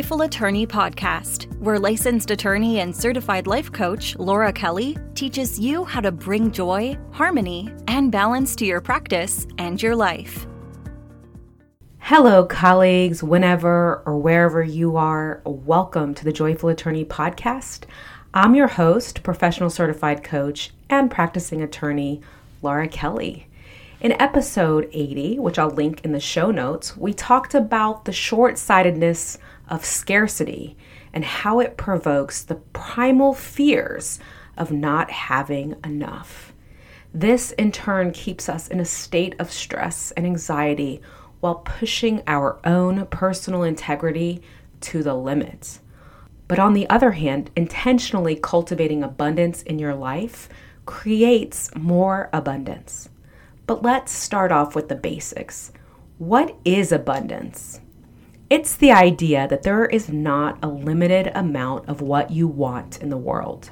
Joyful Attorney Podcast, where licensed attorney and certified life coach Laura Kelly teaches you how to bring joy, harmony, and balance to your practice and your life. Hello, colleagues, whenever or wherever you are, welcome to the Joyful Attorney Podcast. I'm your host, professional certified coach, and practicing attorney, Laura Kelly. In episode 80, which I'll link in the show notes, we talked about the short sightedness of scarcity and how it provokes the primal fears of not having enough. This, in turn, keeps us in a state of stress and anxiety while pushing our own personal integrity to the limits. But on the other hand, intentionally cultivating abundance in your life creates more abundance. But let's start off with the basics. What is abundance? It's the idea that there is not a limited amount of what you want in the world.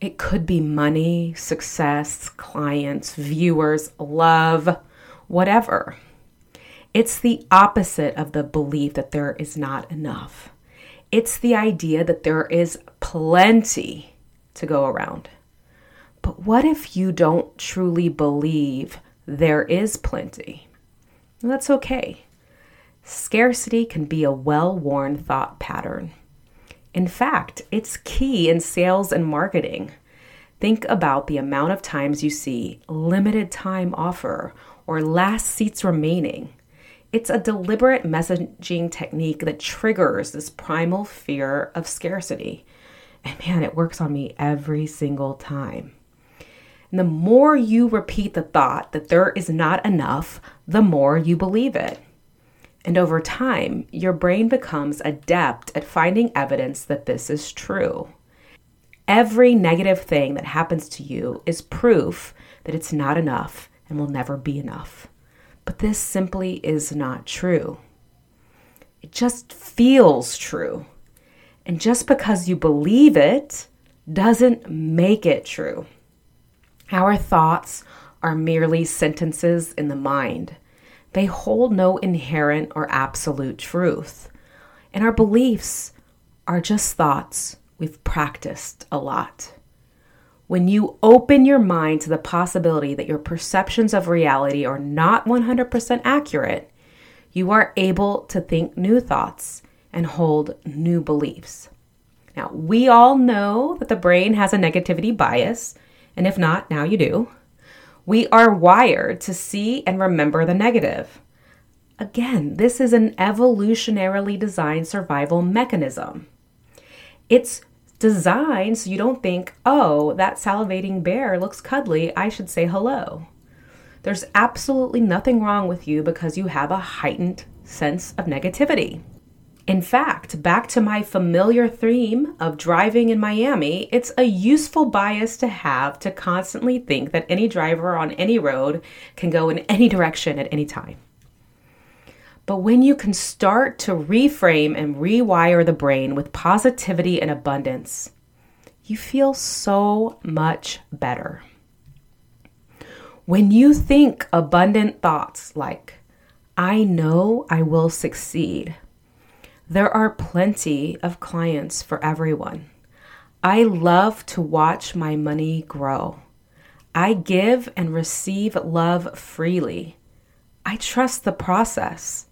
It could be money, success, clients, viewers, love, whatever. It's the opposite of the belief that there is not enough. It's the idea that there is plenty to go around. But what if you don't truly believe there is plenty? That's okay. Scarcity can be a well worn thought pattern. In fact, it's key in sales and marketing. Think about the amount of times you see limited time offer or last seats remaining. It's a deliberate messaging technique that triggers this primal fear of scarcity. And man, it works on me every single time. And the more you repeat the thought that there is not enough, the more you believe it. And over time, your brain becomes adept at finding evidence that this is true. Every negative thing that happens to you is proof that it's not enough and will never be enough. But this simply is not true. It just feels true. And just because you believe it doesn't make it true. Our thoughts are merely sentences in the mind they hold no inherent or absolute truth. And our beliefs are just thoughts we've practiced a lot. When you open your mind to the possibility that your perceptions of reality are not 100% accurate, you are able to think new thoughts and hold new beliefs. Now, we all know that the brain has a negativity bias, and if not, now you do. We are wired to see and remember the negative. Again, this is an evolutionarily designed survival mechanism. It's designed so you don't think, oh, that salivating bear looks cuddly, I should say hello. There's absolutely nothing wrong with you because you have a heightened sense of negativity. In fact, back to my familiar theme of driving in Miami, it's a useful bias to have to constantly think that any driver on any road can go in any direction at any time. But when you can start to reframe and rewire the brain with positivity and abundance, you feel so much better. When you think abundant thoughts like, I know I will succeed, there are plenty of clients for everyone. I love to watch my money grow. I give and receive love freely. I trust the process.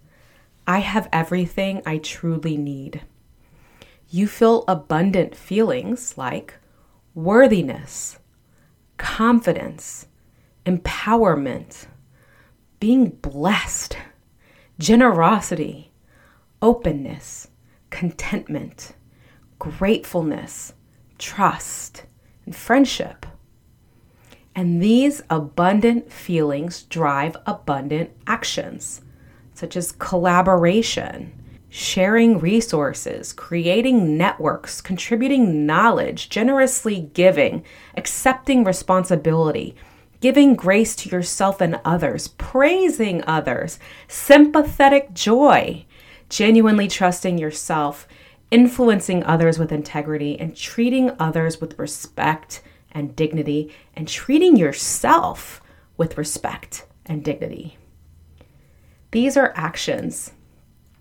I have everything I truly need. You feel abundant feelings like worthiness, confidence, empowerment, being blessed, generosity openness, contentment, gratefulness, trust, and friendship. And these abundant feelings drive abundant actions, such as collaboration, sharing resources, creating networks, contributing knowledge, generously giving, accepting responsibility, giving grace to yourself and others, praising others, sympathetic joy, genuinely trusting yourself, influencing others with integrity, and treating others with respect and dignity, and treating yourself with respect and dignity. These are actions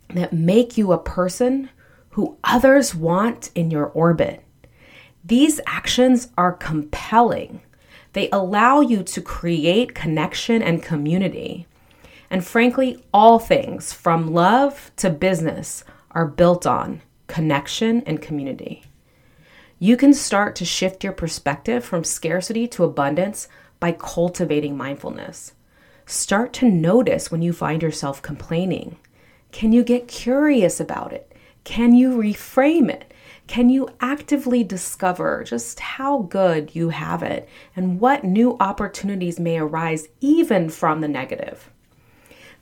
that make you a person who others want in your orbit. These actions are compelling. They allow you to create connection and community. And frankly, all things from love to business are built on connection and community. You can start to shift your perspective from scarcity to abundance by cultivating mindfulness. Start to notice when you find yourself complaining. Can you get curious about it? Can you reframe it? Can you actively discover just how good you have it and what new opportunities may arise even from the negative?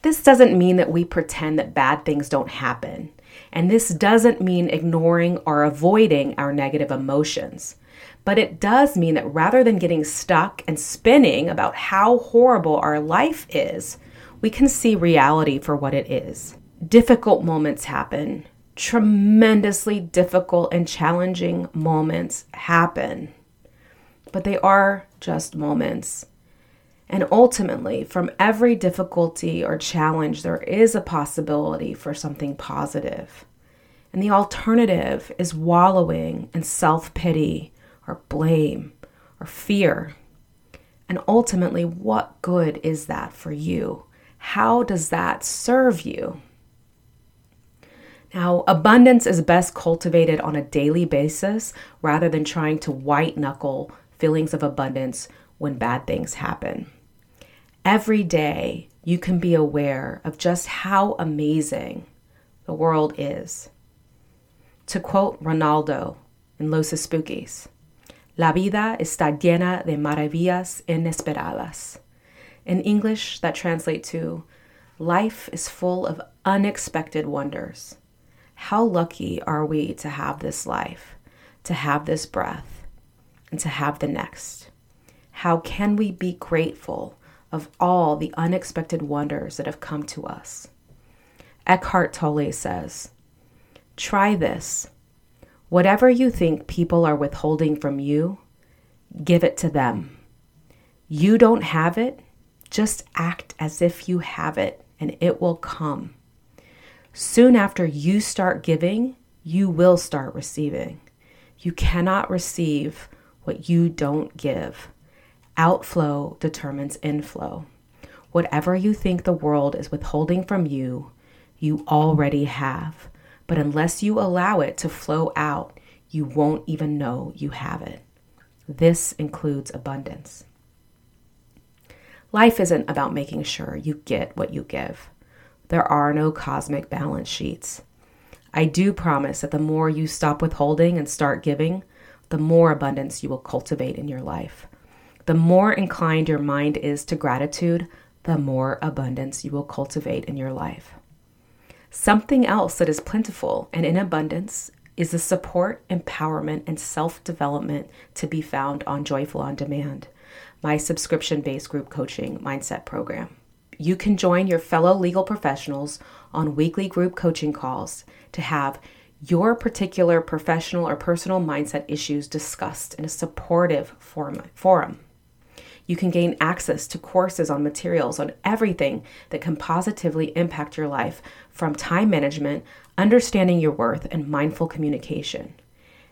This doesn't mean that we pretend that bad things don't happen. And this doesn't mean ignoring or avoiding our negative emotions. But it does mean that rather than getting stuck and spinning about how horrible our life is, we can see reality for what it is. Difficult moments happen. Tremendously difficult and challenging moments happen. But they are just moments. And ultimately, from every difficulty or challenge, there is a possibility for something positive. And the alternative is wallowing in self pity or blame or fear. And ultimately, what good is that for you? How does that serve you? Now, abundance is best cultivated on a daily basis rather than trying to white knuckle feelings of abundance when bad things happen. Every day, you can be aware of just how amazing the world is. To quote Renaldo in Los Espookys, La vida está llena de maravillas inesperadas. In English, that translates to Life is full of unexpected wonders. How lucky are we to have this life, to have this breath, and to have the next? How can we be grateful of all the unexpected wonders that have come to us. Eckhart Tolle says, Try this. Whatever you think people are withholding from you, give it to them. You don't have it, just act as if you have it and it will come. Soon after you start giving, you will start receiving. You cannot receive what you don't give. Outflow determines inflow. Whatever you think the world is withholding from you, you already have. But unless you allow it to flow out, you won't even know you have it. This includes abundance. Life isn't about making sure you get what you give. There are no cosmic balance sheets. I do promise that the more you stop withholding and start giving, the more abundance you will cultivate in your life. The more inclined your mind is to gratitude, the more abundance you will cultivate in your life. Something else that is plentiful and in abundance is the support, empowerment, and self development to be found on Joyful on Demand, my subscription based group coaching mindset program. You can join your fellow legal professionals on weekly group coaching calls to have your particular professional or personal mindset issues discussed in a supportive forum. You can gain access to courses on materials on everything that can positively impact your life from time management, understanding your worth, and mindful communication.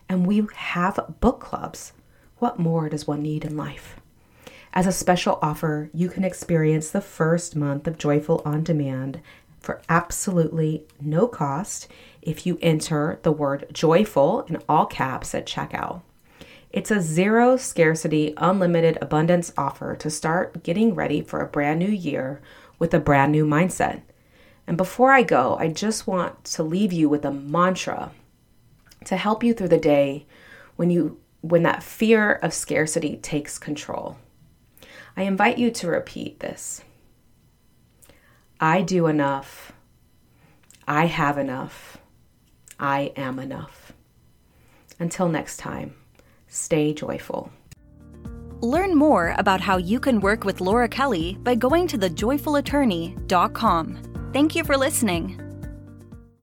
And we have book clubs. What more does one need in life? As a special offer, you can experience the first month of Joyful on Demand for absolutely no cost if you enter the word joyful in all caps at checkout. It's a zero scarcity, unlimited abundance offer to start getting ready for a brand new year with a brand new mindset. And before I go, I just want to leave you with a mantra to help you through the day when you when that fear of scarcity takes control. I invite you to repeat this. I do enough. I have enough. I am enough. Until next time stay joyful. Learn more about how you can work with Laura Kelly by going to thejoyfulattorney.com. Thank you for listening.